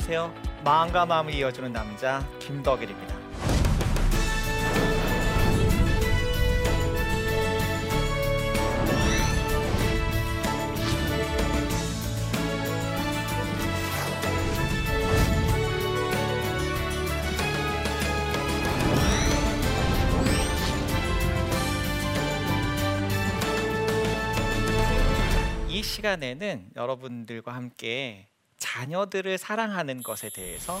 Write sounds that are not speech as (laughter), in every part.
안녕하세요. 마음과 마음을 이어주는 남자 김덕일입니다. 이 시간에는 여러분들과 함께 자녀들을 사랑하는 것에 대해서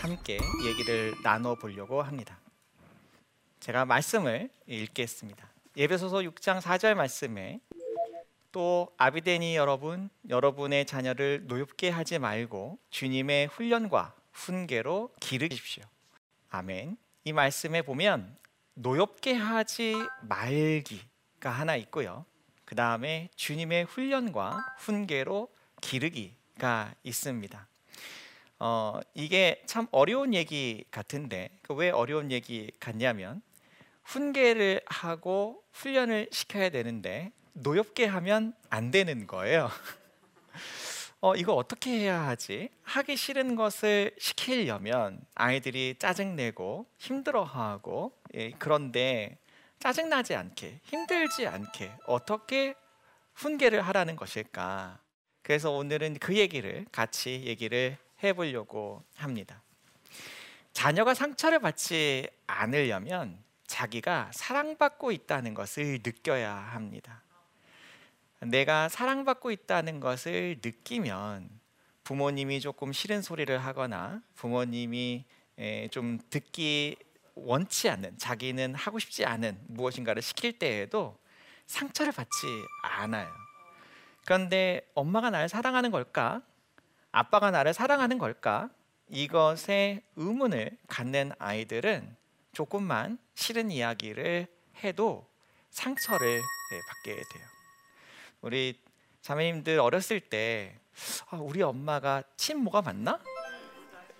함께 얘기를 나눠 보려고 합니다. 제가 말씀을 읽겠습니다. 예배소서 6장 4절 말씀에 또 아비데니 여러분, 여러분의 자녀를 노엽게 하지 말고 주님의 훈련과 훈계로 기르십시오. 아멘. 이 말씀에 보면 노엽게 하지 말기가 하나 있고요. 그 다음에 주님의 훈련과 훈계로 기르기 가 있습니다. 어, 이게 참 어려운 얘기 같은데 그왜 어려운 얘기 같냐면 훈계를 하고 훈련을 시켜야 되는데 노엽게 하면 안 되는 거예요. (laughs) 어, 이거 어떻게 해야 하지? 하기 싫은 것을 시키려면 아이들이 짜증내고 힘들어하고 예, 그런데 짜증나지 않게 힘들지 않게 어떻게 훈계를 하라는 것일까? 그래서 오늘은 그 얘기를 같이 얘기를 해보려고 합니다. 자녀가 상처를 받지 않으려면 자기가 사랑받고 있다는 것을 느껴야 합니다. 내가 사랑받고 있다는 것을 느끼면 부모님이 조금 싫은 소리를 하거나 부모님이 좀 듣기 원치 않는 자기는 하고 싶지 않은 무엇인가를 시킬 때에도 상처를 받지 않아요. 그런데 엄마가 나를 사랑하는 걸까? 아빠가 나를 사랑하는 걸까? 이것에 의문을 갖는 아이들은 조금만 싫은 이야기를 해도 상처를 받게 돼요. 우리 자매님들 어렸을 때 아, 우리 엄마가 친모가 맞나?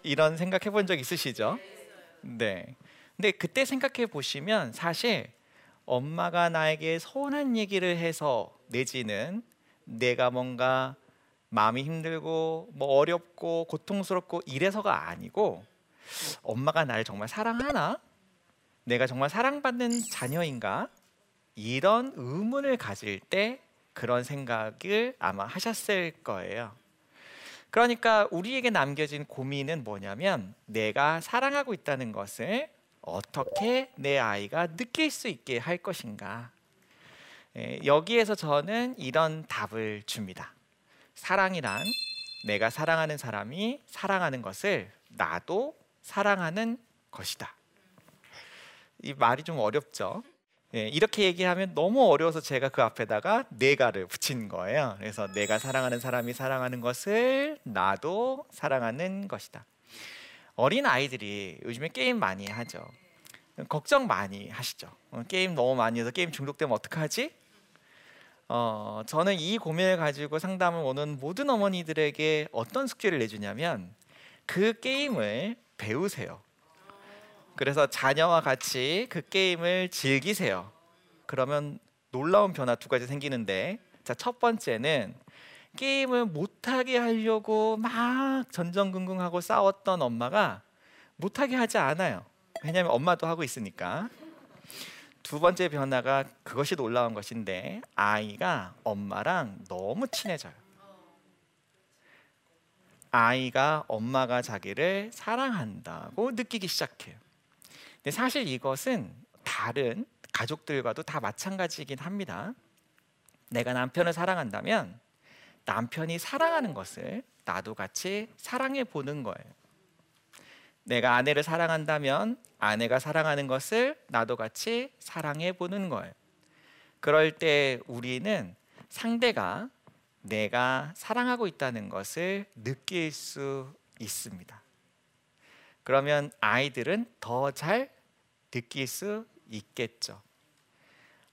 이런 생각해 본 적 있으시죠? 네. 근데 그때 생각해 보시면 사실 엄마가 나에게 서운한 얘기를 해서 내지는 내가 뭔가 마음이 힘들고 뭐 어렵고 고통스럽고 이래서가 아니고 엄마가 나를 정말 사랑하나? 내가 정말 사랑받는 자녀인가? 이런 의문을 가질 때 그런 생각을 아마 하셨을 거예요. 그러니까 우리에게 남겨진 고민은 뭐냐면 내가 사랑하고 있다는 것을 어떻게 내 아이가 느낄 수 있게 할 것인가. 예, 여기에서 저는 이런 답을 줍니다. 사랑이란 내가 사랑하는 사람이 사랑하는 것을 나도 사랑하는 것이다. 이 말이 좀 어렵죠. 예, 이렇게 얘기하면 너무 어려워서 제가 그 앞에다가 내가를 붙인 거예요. 그래서 내가 사랑하는 사람이 사랑하는 것을 나도 사랑하는 것이다. 어린 아이들이 요즘에 게임 많이 하죠. 걱정 많이 하시죠. 어, 게임 너무 많이 해서 게임 중독되면 어떡하지? 어, 저는 이 고민을 가지고 상담을 오는 모든 어머니들에게 어떤 숙제를 내주냐면 그 게임을 배우세요. 그래서 자녀와 같이 그 게임을 즐기세요. 그러면 놀라운 변화 두 가지 생기는데 자, 첫 번째는 게임을 못하게 하려고 막 전전긍긍하고 싸웠던 엄마가 못하게 하지 않아요. 왜냐하면 엄마도 하고 있으니까. 두 번째 변화가 그것이 놀라운 것인데 아이가 엄마랑 너무 친해져요. 아이가 엄마가 자기를 사랑한다고 느끼기 시작해요. 근데 사실 이것은 다른 가족들과도 다 마찬가지이긴 합니다. 내가 남편을 사랑한다면 남편이 사랑하는 것을 나도 같이 사랑해 보는 거예요. 내가 아내를 사랑한다면 아내가 사랑하는 것을 나도 같이 사랑해 보는 거예요. 그럴 때 우리는 상대가 내가 사랑하고 있다는 것을 느낄 수 있습니다. 그러면 아이들은 더 잘 느낄 수 있겠죠.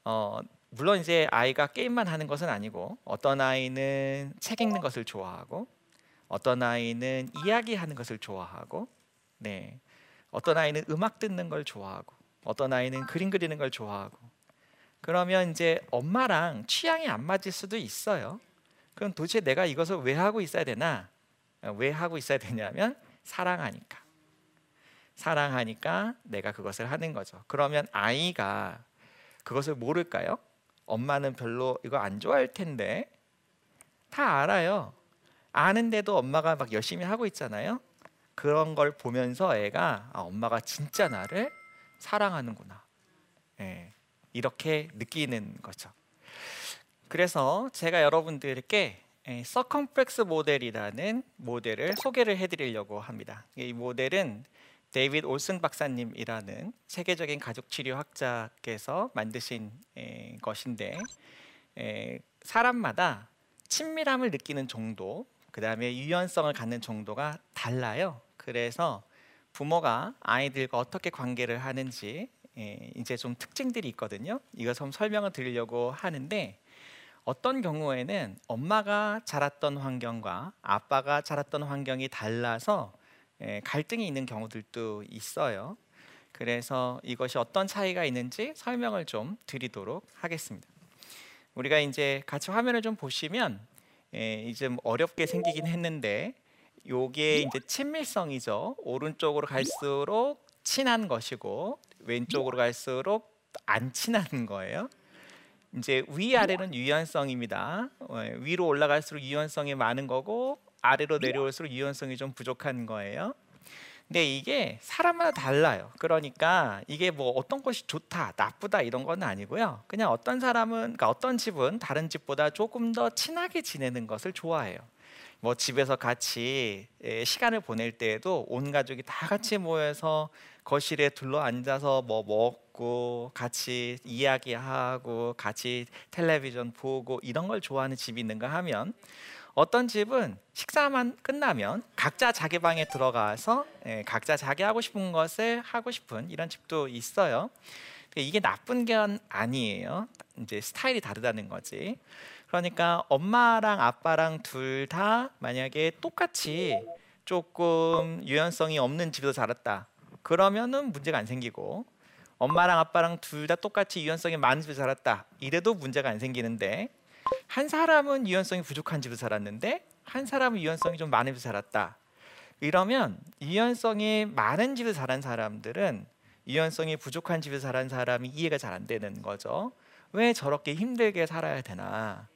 어, 물론 이제 아이가 게임만 하는 것은 아니고 어떤 아이는 책 읽는 것을 좋아하고 어떤 아이는 이야기하는 것을 좋아하고 네. 어떤 아이는 음악 듣는 걸 좋아하고 어떤 아이는 그림 그리는 걸 좋아하고 그러면 이제 엄마랑 취향이 안 맞을 수도 있어요. 그럼 도대체 내가 이것을 왜 하고 있어야 되나? 왜 하고 있어야 되냐면 사랑하니까. 사랑하니까 내가 그것을 하는 거죠. 그러면 아이가 그것을 모를까요? 엄마는 별로 이거 안 좋아할 텐데 다 알아요. 아는데도 엄마가 막 열심히 하고 있잖아요. 그런 걸 보면서 애가 아, 엄마가 진짜 나를 사랑하는구나. 예, 이렇게 느끼는 거죠. 그래서 제가 여러분들께 서컴플렉스 모델이라는 모델을 소개를 해드리려고 합니다. 이 모델은 데이빗 올슨 박사님이라는 세계적인 가족 치료학자께서 만드신 에, 것인데 에, 사람마다 친밀함을 느끼는 정도, 그 다음에 유연성을 갖는 정도가 달라요. 그래서 부모가 아이들과 어떻게 관계를 하는지 에, 이제 좀 특징들이 있거든요. 이것 좀 설명을 드리려고 하는데 어떤 경우에는 엄마가 자랐던 환경과 아빠가 자랐던 환경이 달라서 예, 갈등이 있는 경우들도 있어요. 그래서 이것이 어떤 차이가 있는지 설명을 좀 드리도록 하겠습니다. 우리가 이제 같이 화면을 좀 보시면 예, 이제 뭐 어렵게 생기긴 했는데 요게 이제 친밀성이죠. 오른쪽으로 갈수록 친한 것이고 왼쪽으로 갈수록 안 친한 거예요. 이제 위아래는 유연성입니다. 어, 위로 올라갈수록 유연성이 많은 거고 아래로 내려올수록 유연성이 좀 부족한 거예요. 근데 이게 사람마다 달라요. 그러니까 이게 뭐 어떤 것이 좋다, 나쁘다 이런 건 아니고요. 그냥 어떤 사람은, 그러니까 어떤 집은 다른 집보다 조금 더 친하게 지내는 것을 좋아해요. 뭐 집에서 같이 예, 시간을 보낼 때에도 온 가족이 다 같이 모여서 거실에 둘러 앉아서 뭐 먹고 같이 이야기하고 같이 텔레비전 보고 이런 걸 좋아하는 집이 있는가 하면 어떤 집은 식사만 끝나면 각자 자기 방에 들어가서 예, 각자 자기 하고 싶은 것을 하고 싶은 이런 집도 있어요. 이게 나쁜 게 아니에요. 이제 스타일이 다르다는 거지. 그러니까 엄마랑 아빠랑 둘 다 만약에 똑같이 조금 유연성이 없는 집에서 자랐다. 그러면은 문제가 안 생기고 엄마랑 아빠랑 둘 다 똑같이 유연성이 많은 집에서 자랐다. 이래도 문제가 안 생기는데 한 사람은 유연성이 부족한 집에서 살았는데 한 사람은 유연성이 좀 많은 집에서 살았다. 이러면 유연성이 많은 집에서 자란 사람들은 유연성이 부족한 집에서 자란 사람이 이해가 잘 안 되는 거죠. 왜 저렇게 힘들게 살아야 되나?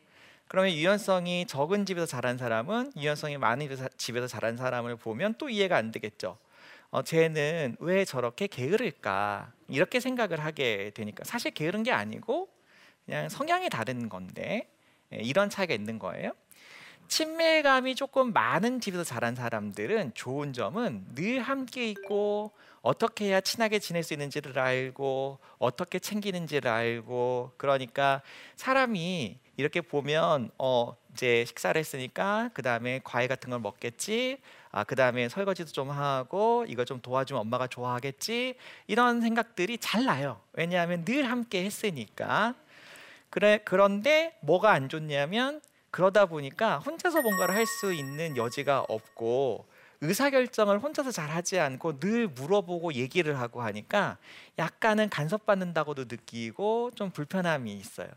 그러면 유연성이 적은 집에서 자란 사람은 유연성이 많은 집에서 자란 사람을 보면 또 이해가 안 되겠죠. 어, 쟤는 왜 저렇게 게으를까? 이렇게 생각을 하게 되니까 사실 게으른 게 아니고 그냥 성향이 다른 건데 예, 이런 차이가 있는 거예요. 친밀감이 조금 많은 집에서 자란 사람들은 좋은 점은 늘 함께 있고 어떻게 해야 친하게 지낼 수 있는지를 알고 어떻게 챙기는지를 알고 그러니까 사람이 이렇게 보면 어 이제 식사를 했으니까 그 다음에 과일 같은 걸 먹겠지 아 그 다음에 설거지도 좀 하고 이거 좀 도와주면 엄마가 좋아하겠지 이런 생각들이 잘 나요 왜냐하면 늘 함께 했으니까 그래 그런데 뭐가 안 좋냐면 그러다 보니까 혼자서 뭔가를 할 수 있는 여지가 없고 의사결정을 혼자서 잘 하지 않고 늘 물어보고 얘기를 하고 하니까 약간은 간섭받는다고도 느끼고 좀 불편함이 있어요.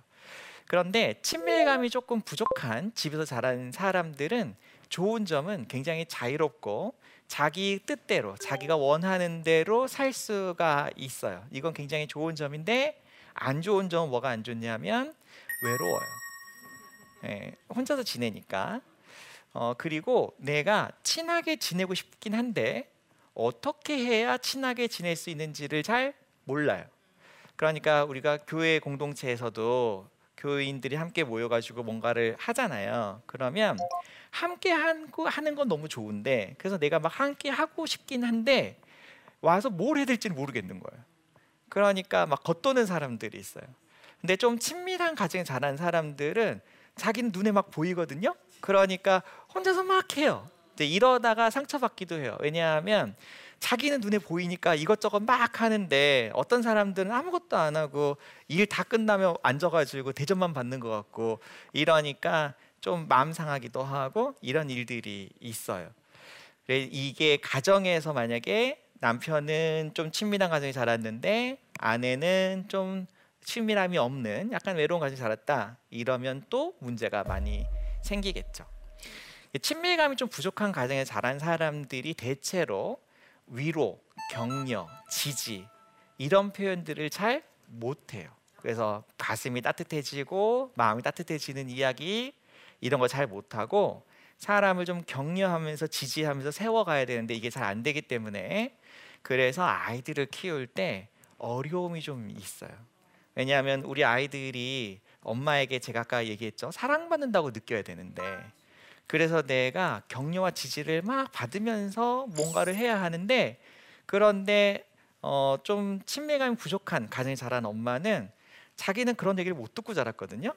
그런데 친밀감이 조금 부족한 집에서 자란 사람들은 좋은 점은 굉장히 자유롭고 자기 뜻대로 자기가 원하는 대로 살 수가 있어요. 이건 굉장히 좋은 점인데 안 좋은 점은 뭐가 안 좋냐면 외로워요. 예, 혼자서 지내니까. 어, 그리고 내가 친하게 지내고 싶긴 한데 어떻게 해야 친하게 지낼 수 있는지를 잘 몰라요. 그러니까 우리가 교회 공동체에서도 교인들이 함께 모여가지고 뭔가를 하잖아요. 그러면 함께 하는 건 너무 좋은데 그래서 내가 막 함께 하고 싶긴 한데 와서 뭘 해야 될지는 모르겠는 거예요. 그러니까 막 겉도는 사람들이 있어요. 근데 좀 친밀한 가정에 자란 사람들은 자기는 눈에 막 보이거든요. 그러니까 혼자서 막 해요. 이제 이러다가 상처받기도 해요. 왜냐하면 자기는 눈에 보이니까 이것저것 막 하는데 어떤 사람들은 아무것도 안 하고 일 다 끝나면 앉아가지고 대접만 받는 것 같고 이러니까 좀 마음 상하기도 하고 이런 일들이 있어요. 이게 가정에서 만약에 남편은 좀 친밀한 가정에 자랐는데 아내는 좀 친밀함이 없는 약간 외로운 가정에 자랐다 이러면 또 문제가 많이 생기겠죠. 친밀감이 좀 부족한 가정에 자란 사람들이 대체로 위로, 격려, 지지 이런 표현들을 잘 못해요. 그래서 가슴이 따뜻해지고 마음이 따뜻해지는 이야기 이런 거 잘 못하고 사람을 좀 격려하면서 지지하면서 세워가야 되는데 이게 잘 안 되기 때문에 그래서 아이들을 키울 때 어려움이 좀 있어요. 왜냐하면 우리 아이들이 엄마에게 제가 아까 얘기했죠 사랑받는다고 느껴야 되는데 그래서 내가 격려와 지지를 막 받으면서 뭔가를 해야 하는데 그런데 어, 좀 친밀감이 부족한 가정에 자란 엄마는 자기는 그런 얘기를 못 듣고 자랐거든요.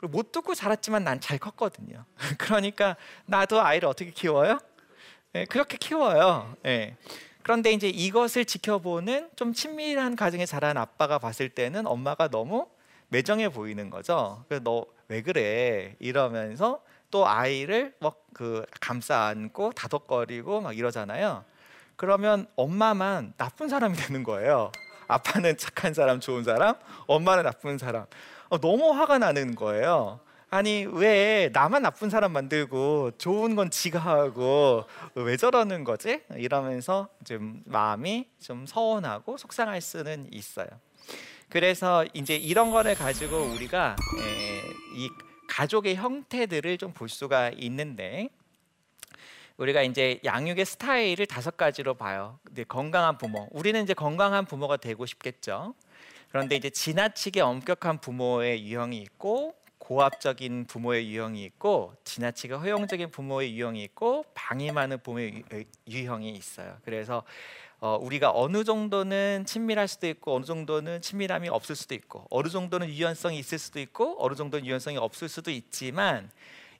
그리고 못 듣고 자랐지만 난 잘 컸거든요. (laughs) 그러니까 나도 아이를 어떻게 키워요? 네, 그렇게 키워요. 네. 그런데 이제 이것을 지켜보는 좀 친밀한 가정에 자란 아빠가 봤을 때는 엄마가 너무 매정해 보이는 거죠. 너왜 그래? 이러면서 또 아이를 막 그 감싸 안고 다독거리고 막 이러잖아요. 그러면 엄마만 나쁜 사람이 되는 거예요. 아빠는 착한 사람, 좋은 사람, 엄마는 나쁜 사람. 어, 너무 화가 나는 거예요. 아니 왜 나만 나쁜 사람 만들고 좋은 건 지가 하고 왜 저러는 거지? 이러면서 좀 마음이 좀 서운하고 속상할 수는 있어요. 그래서 이제 이런 거를 가지고 우리가 에, 이 가족의 형태들을 좀 볼 수가 있는데 우리가 이제 양육의 스타일을 다섯 가지로 봐요. 건강한 부모, 우리는 이제 건강한 부모가 되고 싶겠죠. 그런데 이제 지나치게 엄격한 부모의 유형이 있고 고압적인 부모의 유형이 있고 지나치게 허용적인 부모의 유형이 있고 방임하는 부모의 유형이 있어요. 그래서 어, 우리가 어느 정도는 친밀할 수도 있고 어느 정도는 친밀함이 없을 수도 있고 어느 정도는 유연성이 있을 수도 있고 어느 정도는 유연성이 없을 수도 있지만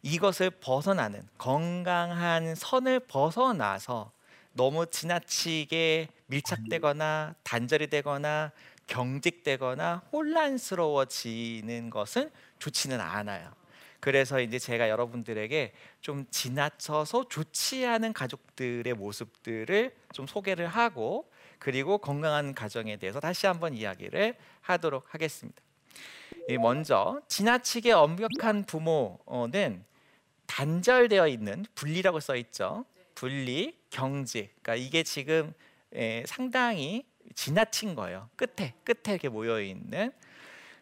이것을 벗어나는 건강한 선을 벗어나서 너무 지나치게 밀착되거나 단절이 되거나 경직되거나 혼란스러워지는 것은 좋지는 않아요. 그래서 이제 제가 여러분들에게 좀 지나쳐서 좋지 않은 가족들의 모습들을 좀 소개를 하고 그리고 건강한 가정에 대해서 다시 한번 이야기를 하도록 하겠습니다. 먼저 지나치게 엄격한 부모는 단절되어 있는 분리라고 써 있죠. 분리, 경직. 그러니까 이게 지금 상당히 지나친 거예요. 끝에 끝에 이렇게 모여 있는.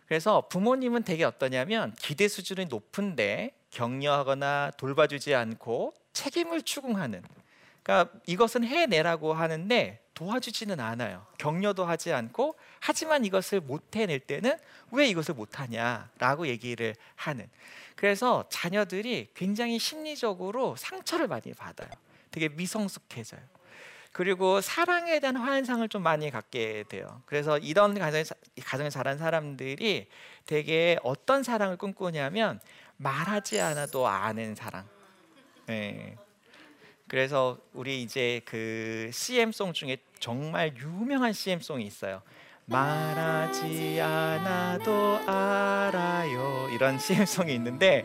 그래서 부모님은 되게 어떠냐면 기대 수준이 높은데 격려하거나 돌봐주지 않고 책임을 추궁하는. 그러니까 이것은 해내라고 하는데 도와주지는 않아요. 격려도 하지 않고 하지만 이것을 못 해낼 때는 왜 이것을 못 하냐라고 얘기를 하는. 그래서 자녀들이 굉장히 심리적으로 상처를 많이 받아요. 되게 미성숙해져요. 그리고 사랑에 대한 환상을 좀 많이 갖게 돼요. 그래서 이런 가정에, 가정에 자란 사람들이 되게 어떤 사랑을 꿈꾸냐면 말하지 않아도 아는 사랑. 네. 그래서 우리 이제 그 CM송 중에 정말 유명한 CM송이 있어요. 말하지 않아도 알아요 이런 CM송이 있는데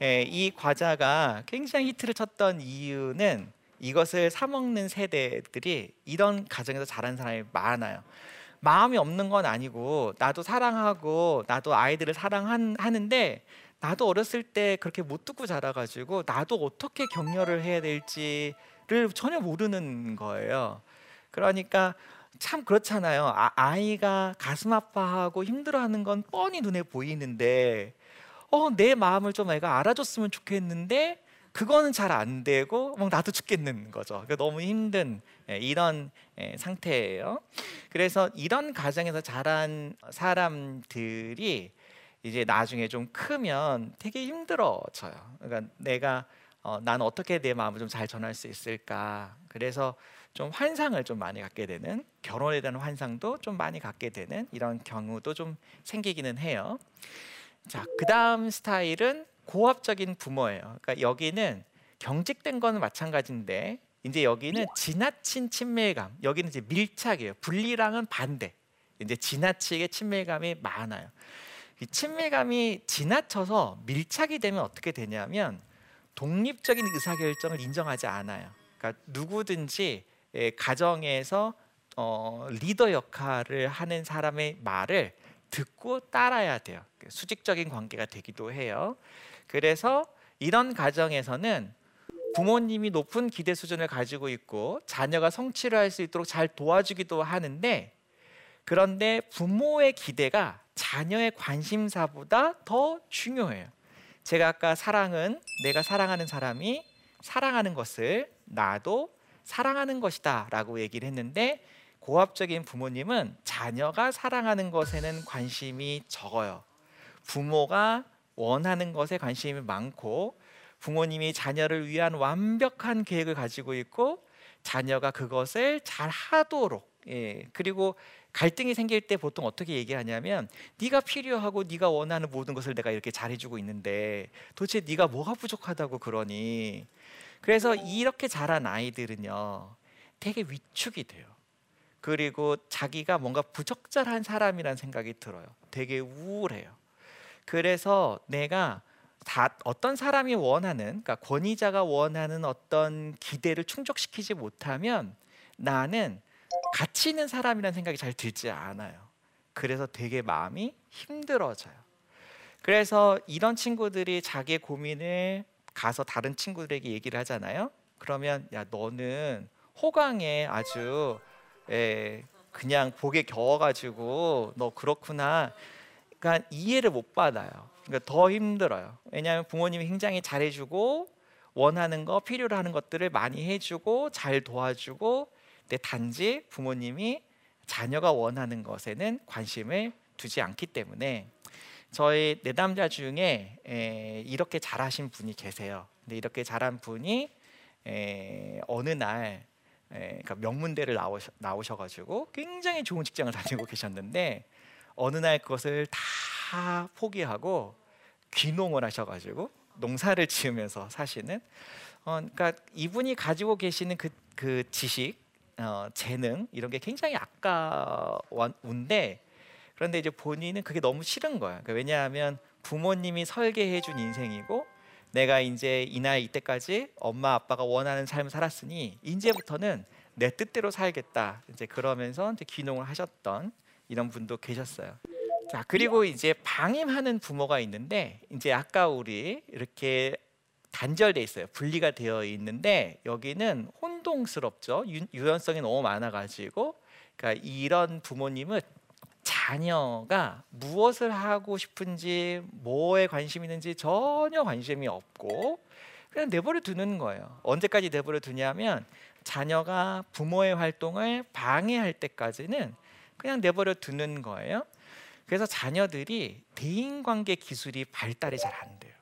에, 이 과자가 굉장히 히트를 쳤던 이유는 이것을 사 먹는 세대들이 이런 가정에서 자란 사람이 많아요. 마음이 없는 건 아니고 나도 사랑하고 나도 아이들을 사랑하는데 나도 어렸을 때 그렇게 못 듣고 자라가지고 나도 어떻게 격려를 해야 될지를 전혀 모르는 거예요. 그러니까 참 그렇잖아요. 아, 이가 가슴 아파하고 힘들어하는 건 뻔히 눈에 보이는데, 어, 내 마음을 좀 애가 알아줬으면 좋겠는데 그거는 잘 안 되고 뭐 나도 죽겠는 거죠. 너무 힘든 예, 이런 예, 상태예요. 그래서 이런 가정에서 자란 사람들이 이제 나중에 좀 크면 되게 힘들어져요. 그러니까 내가 어, 난 어떻게 내 마음을 좀 잘 전할 수 있을까? 그래서 좀 환상을 좀 많이 갖게 되는 결혼에 대한 환상도 좀 많이 갖게 되는 이런 경우도 좀 생기기는 해요. 자, 그다음 스타일은 고압적인 부모예요. 그러니까 여기는 경직된 거는 마찬가지인데 이제 여기는 지나친 친밀감, 여기는 이제 밀착이에요. 분리랑은 반대. 이제 지나치게 친밀감이 많아요. 이 친밀감이 지나쳐서 밀착이 되면 어떻게 되냐면 독립적인 의사결정을 인정하지 않아요. 그러니까 누구든지 예, 가정에서 어, 리더 역할을 하는 사람의 말을 듣고 따라야 돼요. 수직적인 관계가 되기도 해요. 그래서 이런 가정에서는 부모님이 높은 기대 수준을 가지고 있고 자녀가 성취를 할 수 있도록 잘 도와주기도 하는데 그런데 부모의 기대가 자녀의 관심사보다 더 중요해요. 제가 아까 사랑은 내가 사랑하는 사람이 사랑하는 것을 나도 사랑하는 것이다 라고 얘기를 했는데 고압적인 부모님은 자녀가 사랑하는 것에는 관심이 적어요. 부모가 원하는 것에 관심이 많고 부모님이 자녀를 위한 완벽한 계획을 가지고 있고 자녀가 그것을 잘 하도록 예, 그리고 갈등이 생길 때 보통 어떻게 얘기하냐면 네가 필요하고 네가 원하는 모든 것을 내가 이렇게 잘해주고 있는데 도대체 네가 뭐가 부족하다고 그러니? 그래서 이렇게 자란 아이들은요 되게 위축이 돼요. 그리고 자기가 뭔가 부적절한 사람이란 생각이 들어요. 되게 우울해요 그래서 내가 다 어떤 사람이 원하는 그러니까 권위자가 원하는 어떤 기대를 충족시키지 못하면 나는 가치 있는 사람이라는 생각이 잘 들지 않아요. 그래서 되게 마음이 힘들어져요. 그래서 이런 친구들이 자기의 고민을 가서 다른 친구들에게 얘기를 하잖아요. 그러면 야 너는 호강에 아주 에, 그냥 복에 겨워가지고 너 그렇구나. 그러니까 이해를 못 받아요. 그러니까 더 힘들어요. 왜냐하면 부모님이 굉장히 잘해주고 원하는 거 필요로 하는 것들을 많이 해주고 잘 도와주고 근데 단지 부모님이 자녀가 원하는 것에는 관심을 두지 않기 때문에 저희 내담자 중에 에, 이렇게 잘하신 분이 계세요. 근데 이렇게 잘한 분이 에, 어느 날 에, 그러니까 명문대를 나오셔, 나오셔가지고 굉장히 좋은 직장을 (laughs) 다니고 계셨는데 어느 날 그것을 다 포기하고 귀농을 하셔가지고 농사를 지으면서 사시는 어, 그러니까 이분이 가지고 계시는 그, 그 지식 어, 재능 이런 게 굉장히 아까운데 그런데 이제 본인은 그게 너무 싫은 거야. 그러니까 왜냐하면 부모님이 설계해준 인생이고 내가 이제 이날 이때까지 엄마 아빠가 원하는 삶을 살았으니 이제부터는 내 뜻대로 살겠다. 이제 그러면서 이제 귀농을 하셨던 이런 분도 계셨어요. 자 그리고 이제 방임하는 부모가 있는데 이제 아까 우리 이렇게 단절돼 있어요. 분리가 되어 있는데 여기는 혼동스럽죠. 유, 연성이 너무 많아 가지고 그러니까 이런 부모님은 자녀가 무엇을 하고 싶은지 뭐에 관심 있는지 전혀 관심이 없고 그냥 내버려 두는 거예요. 언제까지 내버려 두냐면 자녀가 부모의 활동을 방해할 때까지는 그냥 내버려 두는 거예요. 그래서 자녀들이 대인관계 기술이 발달이 잘 안 돼요.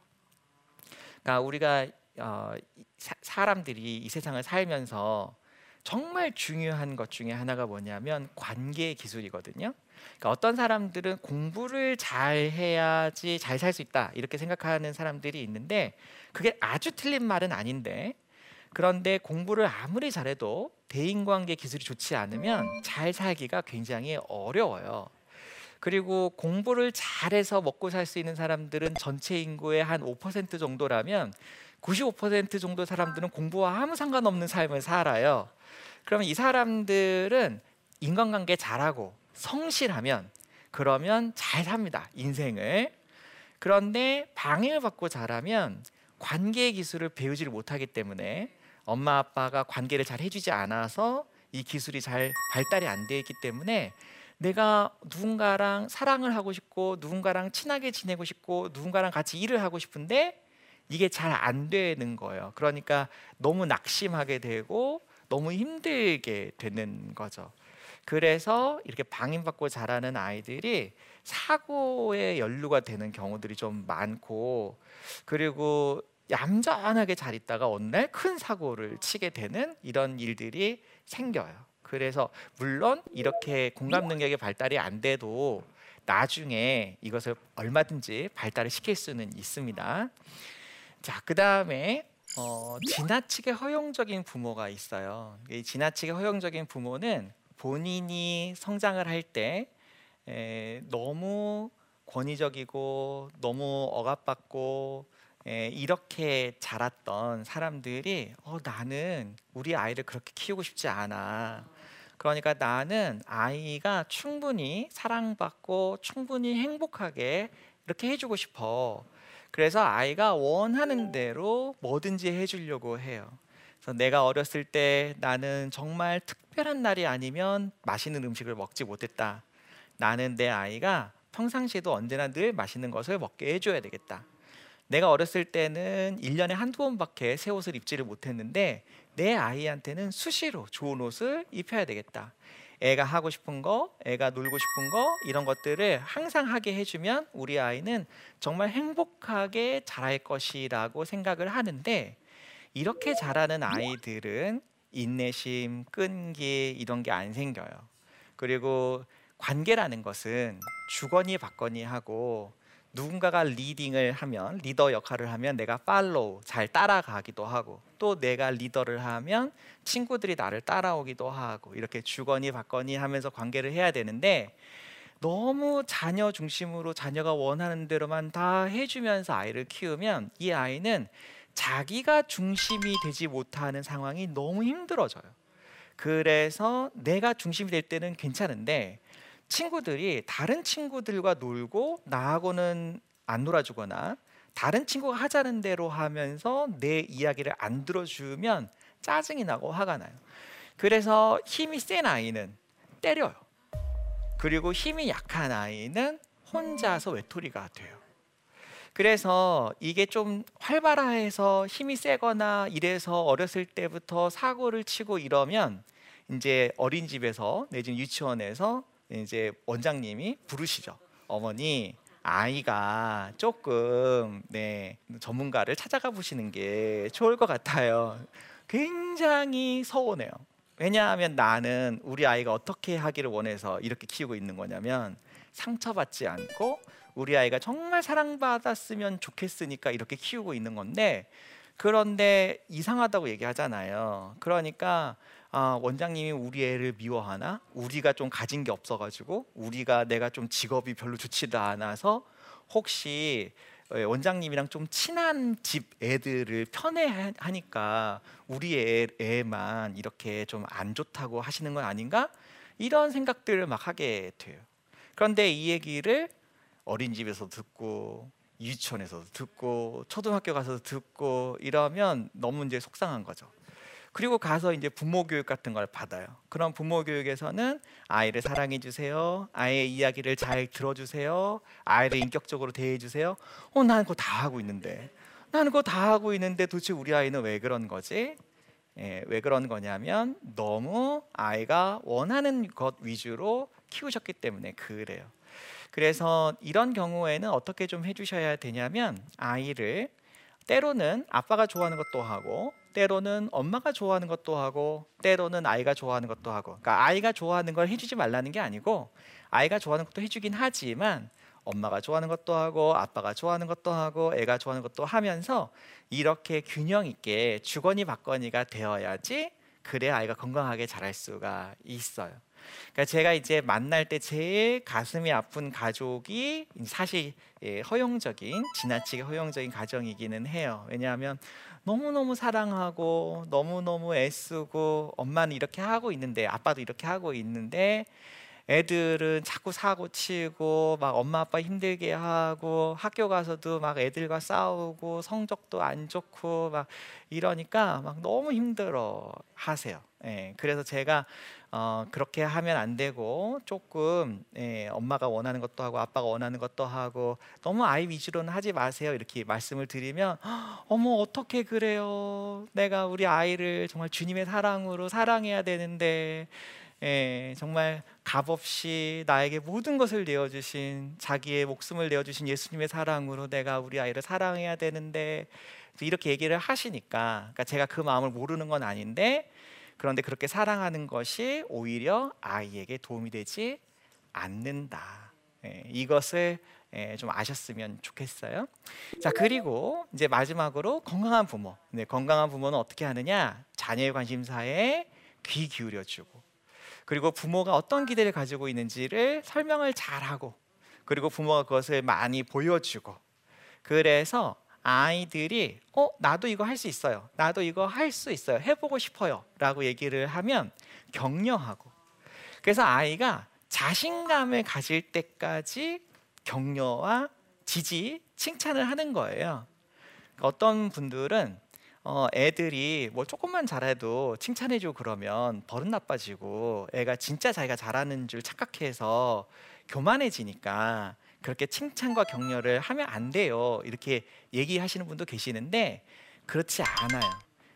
그러니까 우리가 어, 사, 람들이이 세상을 살면서 정말 중요한 것 중에 하나가 뭐냐면 관계 기술이거든요. 그러니까 어떤 사람들은 공부를 잘 해야지 잘 살 수 있다 이렇게 생각하는 사람들이 있는데 그게 아주 틀린 말은 아닌데 그런데 공부를 아무리 잘해도 대인관계 기술이 좋지 않으면 잘 살기가 굉장히 어려워요. 그리고 공부를 잘해서 먹고 살 수 있는 사람들은 전체 인구의 한 5% 정도라면 95% 정도 사람들은 공부와 아무 상관없는 삶을 살아요. 그러면 이 사람들은 인간관계 잘하고 성실하면 그러면 잘 삽니다. 인생을. 그런데 방해를 받고 자라면 관계 기술을 배우지를 못하기 때문에 엄마 아빠가 관계를 잘 해주지 않아서 이 기술이 잘 발달이 안 돼 있기 때문에 내가 누군가랑 사랑을 하고 싶고 누군가랑 친하게 지내고 싶고 누군가랑 같이 일을 하고 싶은데 이게 잘 안 되는 거예요. 그러니까 너무 낙심하게 되고 너무 힘들게 되는 거죠. 그래서 이렇게 방임받고 자라는 아이들이 사고에 연루가 되는 경우들이 좀 많고 그리고 얌전하게 잘 있다가 어느 날 큰 사고를 치게 되는 이런 일들이 생겨요. 그래서 물론 이렇게 공감 능력의 발달이 안 돼도 나중에 이것을 얼마든지 발달을 시킬 수는 있습니다. 자, 그 다음에 어, 지나치게 허용적인 부모가 있어요. 이 지나치게 허용적인 부모는 본인이 성장을 할 때 너무 권위적이고 너무 억압받고 에, 이렇게 자랐던 사람들이 어, 나는 우리 아이를 그렇게 키우고 싶지 않아. 그러니까 나는 아이가 충분히 사랑받고 충분히 행복하게 이렇게 해주고 싶어. 그래서 아이가 원하는 대로 뭐든지 해주려고 해요. 그래서 내가 어렸을 때 나는 정말 특별한 날이 아니면 맛있는 음식을 먹지 못했다. 나는 내 아이가 평상시에도 언제나 늘 맛있는 것을 먹게 해줘야 되겠다. 내가 어렸을 때는 1년에 한두 번밖에 새 옷을 입지를 못했는데 내 아이한테는 수시로 좋은 옷을 입혀야 되겠다. 애가 하고 싶은 거, 애가 놀고 싶은 거 이런 것들을 항상 하게 해주면 우리 아이는 정말 행복하게 자랄 것이라고 생각을 하는데 이렇게 자라는 아이들은 인내심, 끈기 이런 게 안 생겨요. 그리고 관계라는 것은 주거니 받거니 하고 누군가가 리딩을 하면 리더 역할을 하면 내가 팔로우 잘 따라가기도 하고 또 내가 리더를 하면 친구들이 나를 따라오기도 하고 이렇게 주거니 받거니 하면서 관계를 해야 되는데 너무 자녀 중심으로 자녀가 원하는 대로만 다 해주면서 아이를 키우면 이 아이는 자기가 중심이 되지 못하는 상황이 너무 힘들어져요. 그래서 내가 중심이 될 때는 괜찮은데 친구들이 다른 친구들과 놀고 나하고는 안 놀아주거나 다른 친구가 하자는 대로 하면서 내 이야기를 안 들어주면 짜증이 나고 화가 나요. 그래서 힘이 센 아이는 때려요. 그리고 힘이 약한 아이는 혼자서 외톨이가 돼요. 그래서 이게 좀 활발해서 힘이 세거나 이래서 어렸을 때부터 사고를 치고 이러면 이제 어린집에서 내지는 유치원에서 이제 원장님이 부르시죠. 어머니 아이가 조금 네 전문가를 찾아가 보시는 게 좋을 것 같아요. 굉장히 서운해요. 왜냐하면 나는 우리 아이가 어떻게 하기를 원해서 이렇게 키우고 있는 거냐면 상처받지 않고 우리 아이가 정말 사랑받았으면 좋겠으니까 이렇게 키우고 있는 건데 그런데 이상하다고 얘기하잖아요. 그러니까 아, 원장님이 우리 애를 미워하나? 우리가 좀 가진 게 없어가지고 우리가 내가 좀 직업이 별로 좋지도 않아서 혹시 예, 원장님이랑 좀 친한 집 애들을 편애하니까 우리 애, 애만 이렇게 좀 안 좋다고 하시는 건 아닌가? 이런 생각들을 막 하게 돼요. 그런데 이 얘기를 어린집에서 듣고 유치원에서도 듣고 초등학교 가서 듣고 이러면 너무 이제 속상한 거죠. 그리고 가서 이제 부모 교육 같은 걸 받아요. 그런 부모 교육에서는 아이를 사랑해 주세요. 아이의 이야기를 잘 들어 주세요. 아이를 인격적으로 대해 주세요. 어, 나는 그거 다 하고 있는데. 나는 그거 다 하고 있는데 도대체 우리 아이는 왜 그런 거지? 예, 왜 그런 거냐면 너무 아이가 원하는 것 위주로 키우셨기 때문에 그래요. 그래서 이런 경우에는 어떻게 좀 해주셔야 되냐면 아이를 때로는 아빠가 좋아하는 것도 하고 때로는 엄마가 좋아하는 것도 하고 때로는 아이가 좋아하는 것도 하고 그러니까 아이가 좋아하는 걸 해주지 말라는 게 아니고 아이가 좋아하는 것도 해주긴 하지만 엄마가 좋아하는 것도 하고 아빠가 좋아하는 것도 하고 애가 좋아하는 것도 하면서 이렇게 균형 있게 주거니 받거니가 되어야지 그래 아이가 건강하게 자랄 수가 있어요. 그러니까 제가 이제 만날 때 제일 가슴이 아픈 가족이 사실 예, 허용적인 지나치게 허용적인 가정이기는 해요. 왜냐하면 너무너무 사랑하고 너무너무 애쓰고 엄마는 이렇게 하고 있는데 아빠도 이렇게 하고 있는데 애들은 자꾸 사고 치고 막 엄마 아빠 힘들게 하고 학교 가서도 막 애들과 싸우고 성적도 안 좋고 막 이러니까 막 너무 힘들어 하세요. 예, 그래서 제가 어, 그렇게 하면 안 되고 조금 예, 엄마가 원하는 것도 하고 아빠가 원하는 것도 하고 너무 아이 위주로는 하지 마세요. 이렇게 말씀을 드리면 어머 어떻게 그래요? 내가 우리 아이를 정말 주님의 사랑으로 사랑해야 되는데 예, 정말 값없이 나에게 모든 것을 내어주신 자기의 목숨을 내어주신 예수님의 사랑으로 내가 우리 아이를 사랑해야 되는데. 이렇게 얘기를 하시니까 그러니까 제가 그 마음을 모르는 건 아닌데 그런데 그렇게 사랑하는 것이 오히려 아이에게 도움이 되지 않는다. 예, 이것을 예, 좀 아셨으면 좋겠어요. 자 그리고 이제 마지막으로 건강한 부모. 네, 건강한 부모는 어떻게 하느냐? 자녀의 관심사에 귀 기울여주고 그리고 부모가 어떤 기대를 가지고 있는지를 설명을 잘하고 그리고 부모가 그것을 많이 보여주고 그래서 아이들이 어 나도 이거 할 수 있어요. 나도 이거 할 수 있어요. 해보고 싶어요.라고 얘기를 하면 격려하고 그래서 아이가 자신감을 가질 때까지 격려와 지지, 칭찬을 하는 거예요. 어떤 분들은 어, 애들이 뭐 조금만 잘해도 칭찬해주고 그러면 버릇 나빠지고 애가 진짜 자기가 잘하는 줄 착각해서 교만해지니까 그렇게 칭찬과 격려를 하면 안 돼요. 이렇게 얘기하시는 분도 계시는데 그렇지 않아요.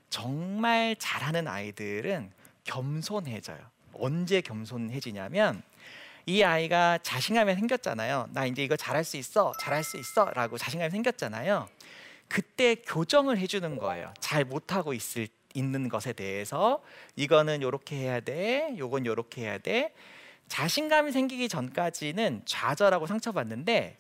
정말 잘하는 아이들은 겸손해져요. 언제 겸손해지냐면 이 아이가 자신감이 생겼잖아요. 나 이제 이거 잘할 수 있어, 잘할 수 있어라고 자신감이 생겼잖아요. 그때 교정을 해주는 거예요. 잘 못하고 있을 있는 것에 대해서 이거는 요렇게 해야 돼, 요건 요렇게 해야 돼. 자신감이 생기기 전까지는 좌절하고 상처받는데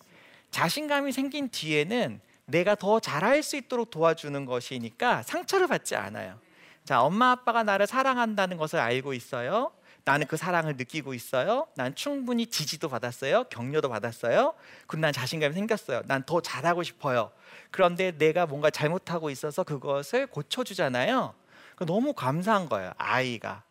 자신감이 생긴 뒤에는 내가 더 잘할 수 있도록 도와주는 것이니까 상처를 받지 않아요. 자, 엄마 아빠가 나를 사랑한다는 것을 알고 있어요. 나는 그 사랑을 느끼고 있어요. 난 충분히 지지도 받았어요. 격려도 받았어요. 그럼 난 자신감이 생겼어요. 난 더 잘하고 싶어요. 그런데 내가 뭔가 잘못하고 있어서 그것을 고쳐주잖아요. 너무 감사한 거예요. 아이가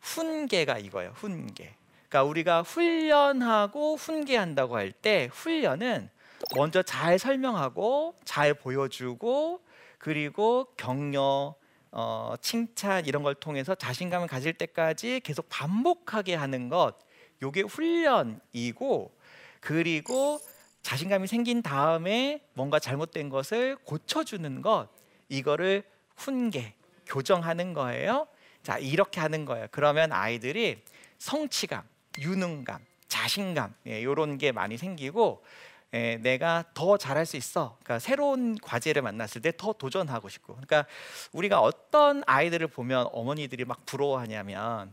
훈계가 이거예요. 훈계. 그러니까 우리가 훈련하고 훈계한다고 할 때 훈련은 먼저 잘 설명하고 잘 보여주고 그리고 격려 어, 칭찬 이런 걸 통해서 자신감을 가질 때까지 계속 반복하게 하는 것 요게 훈련이고 그리고 자신감이 생긴 다음에 뭔가 잘못된 것을 고쳐주는 것 이거를 훈계 교정하는 거예요. 자 이렇게 하는 거예요. 그러면 아이들이 성취감, 유능감, 자신감 예, 이런 게 많이 생기고 예, 내가 더 잘할 수 있어. 그러니까 새로운 과제를 만났을 때 더 도전하고 싶고. 그러니까 우리가 어떤 아이들을 보면 어머니들이 막 부러워하냐면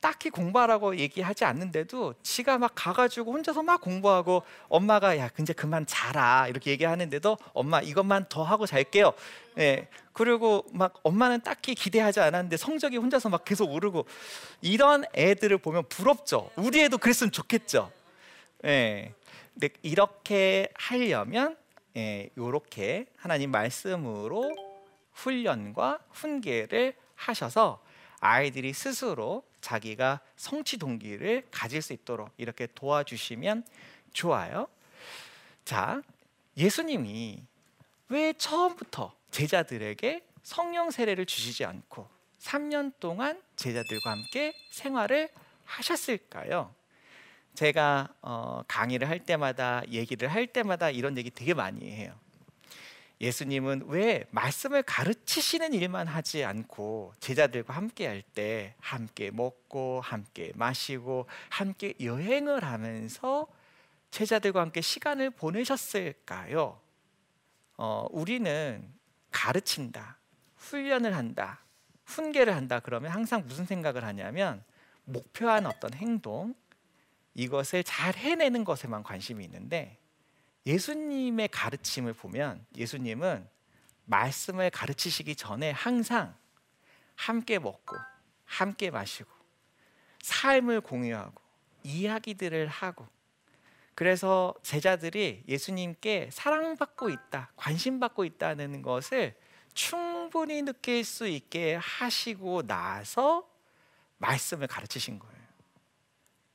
딱히 공부하라고 얘기하지 않는데도 지가 막 가가지고 혼자서 막 공부하고 엄마가 야 이제 그만 자라 이렇게 얘기하는데도 엄마 이것만 더 하고 잘게요. 예 그리고 막 엄마는 딱히 기대하지 않았는데 성적이 혼자서 막 계속 오르고 이런 애들을 보면 부럽죠. 우리 애도 그랬으면 좋겠죠. 예 근데 이렇게 하려면 예, 이렇게 하나님 말씀으로 훈련과 훈계를 하셔서 아이들이 스스로 자기가 성취 동기를 가질 수 있도록 이렇게 도와주시면 좋아요. 자, 예수님이 왜 처음부터 제자들에게 성령 세례를 주시지 않고 3년 동안 제자들과 함께 생활을 하셨을까요? 제가 어, 강의를 할 때마다 얘기를 할 때마다 이런 얘기 되게 많이 해요. 예수님은 왜 말씀을 가르치시는 일만 하지 않고 제자들과 함께 할 때 함께 먹고 함께 마시고 함께 여행을 하면서 제자들과 함께 시간을 보내셨을까요? 어, 우리는 가르친다, 훈련을 한다, 훈계를 한다 그러면 항상 무슨 생각을 하냐면 목표한 어떤 행동 이것을 잘 해내는 것에만 관심이 있는데 예수님의 가르침을 보면 예수님은 말씀을 가르치시기 전에 항상 함께 먹고 함께 마시고 삶을 공유하고 이야기들을 하고 그래서 제자들이 예수님께 사랑받고 있다, 관심받고 있다는 것을 충분히 느낄 수 있게 하시고 나서 말씀을 가르치신 거예요.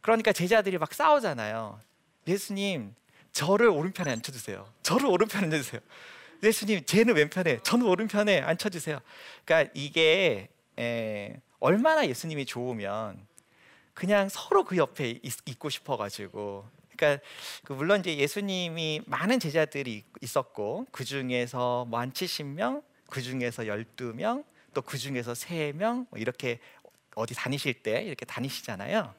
그러니까 제자들이 막 싸우잖아요. 예수님, 저를 오른편에 앉혀주세요. 저를 오른편에 앉혀주세요. 예수님, 쟤는 왼편에, 저는 오른편에 앉혀주세요. 그러니까 이게 에, 얼마나 예수님이 좋으면 그냥 서로 그 옆에 있, 고 싶어가지고 그러니까 그 물론 이제 예수님이 많은 제자들이 있었고 그 중에서 뭐 한 70명, 그 중에서 12명, 또 그 중에서 3명 뭐 이렇게 어디 다니실 때 이렇게 다니시잖아요.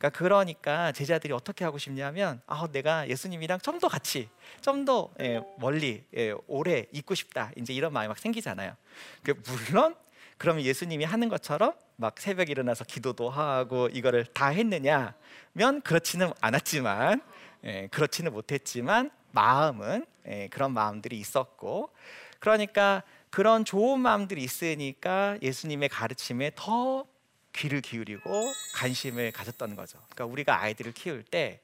그러니까 그러니까 제자들이 어떻게 하고 싶냐면 아 내가 예수님이랑 좀 더 같이 좀더 예, 멀리 예, 오래 있고 싶다 이제 이런 마음이 막 생기잖아요. 그 물론 그러면 예수님이 하는 것처럼 막 새벽에 일어나서 기도도 하고 이거를 다 했느냐면 그렇지는 않았지만 예, 그렇지는 못했지만 마음은 예, 그런 마음들이 있었고 그러니까 그런 좋은 마음들이 있으니까 예수님의 가르침에 더 귀를 기울이고 관심을 가졌던 거죠. 그러니까 우리가 아이들을 키울 때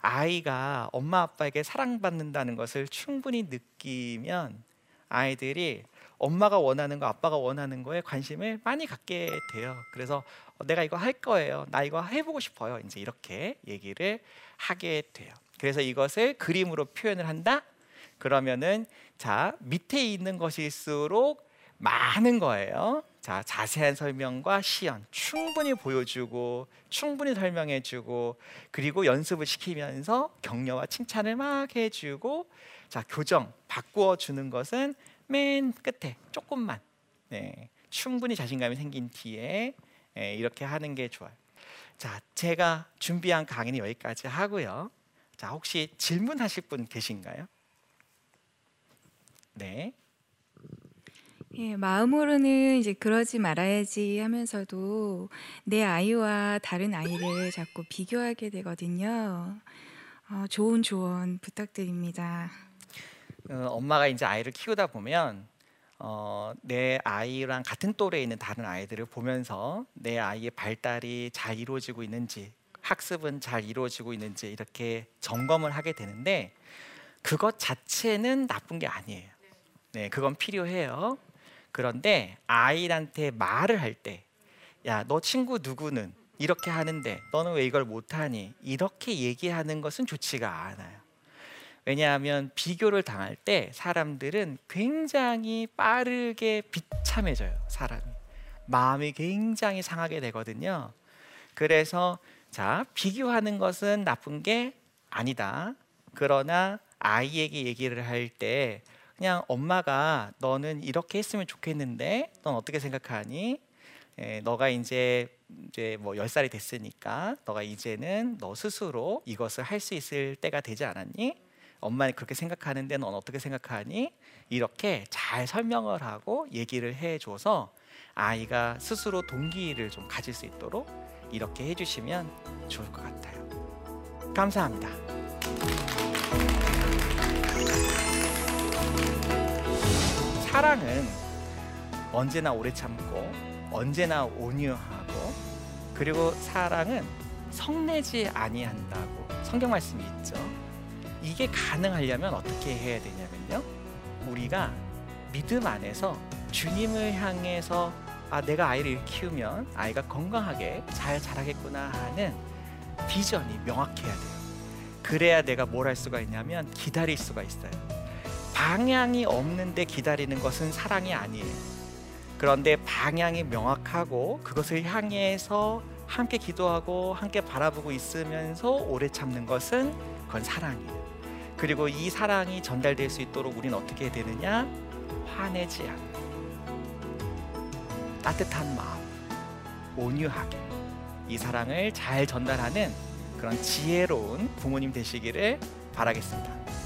아이가 엄마 아빠에게 사랑받는다는 것을 충분히 느끼면 아이들이 엄마가 원하는 거, 아빠가 원하는 거에 관심을 많이 갖게 돼요. 그래서 내가 이거 할 거예요. 나 이거 해보고 싶어요. 이제 이렇게 얘기를 하게 돼요. 그래서 이것을 그림으로 표현을 한다. 그러면은 자 밑에 있는 것일수록 많은 거예요. 자 자세한 설명과 시연 충분히 보여주고 충분히 설명해주고 그리고 연습을 시키면서 격려와 칭찬을 막 해주고 자 교정 바꾸어 주는 것은 맨 끝에 조금만 네, 충분히 자신감이 생긴 뒤에 네, 이렇게 하는 게 좋아요. 자 제가 준비한 강의는 여기까지 하고요. 자 혹시 질문하실 분 계신가요? 네. 예, 마음으로는 이제 그러지 말아야지 하면서도 내 아이와 다른 아이를 자꾸 비교하게 되거든요. 어, 좋은 조언 부탁드립니다. 어, 엄마가 이제 아이를 키우다 보면 어, 내 아이랑 같은 또래에 있는 다른 아이들을 보면서 내 아이의 발달이 잘 이루어지고 있는지 학습은 잘 이루어지고 있는지 이렇게 점검을 하게 되는데 그것 자체는 나쁜 게 아니에요. 네, 그건 필요해요. 그런데 아이한테 말을 할 때, 야, 너 친구 누구는 이렇게 하는데 너는 왜 이걸 못하니? 이렇게 얘기하는 것은 좋지가 않아요. 왜냐하면 비교를 당할 때 사람들은 굉장히 빠르게 비참해져요. 사람이 마음이 굉장히 상하게 되거든요. 그래서 자 비교하는 것은 나쁜 게 아니다. 그러나 아이에게 얘기를 할 때 그냥 엄마가 너는 이렇게 했으면 좋겠는데 넌 어떻게 생각하니? 에, 너가 이제 이제 뭐 10살이 됐으니까 너가 이제는 너 스스로 이것을 할 수 있을 때가 되지 않았니? 엄마는 그렇게 생각하는데 넌 어떻게 생각하니? 이렇게 잘 설명을 하고 얘기를 해 줘서 아이가 스스로 동기를 좀 가질 수 있도록 이렇게 해 주시면 좋을 것 같아요. 감사합니다. 사랑은 언제나 오래 참고 언제나 온유하고 그리고 사랑은 성내지 아니한다고 성경 말씀이 있죠. 이게 가능하려면 어떻게 해야 되냐면요. 우리가 믿음 안에서 주님을 향해서 아 내가 아이를 키우면 아이가 건강하게 잘 자라겠구나 하는 비전이 명확해야 돼요. 그래야 내가 뭘 할 수가 있냐면 기다릴 수가 있어요. 방향이 없는데 기다리는 것은 사랑이 아니에요. 그런데 방향이 명확하고 그것을 향해서 함께 기도하고 함께 바라보고 있으면서 오래 참는 것은 그건 사랑이에요. 그리고 이 사랑이 전달될 수 있도록 우리는 어떻게 되느냐? 화내지 않고 따뜻한 마음, 온유하게 이 사랑을 잘 전달하는 그런 지혜로운 부모님 되시기를 바라겠습니다.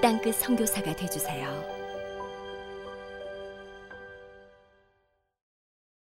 땅끝 성교사가 되주세요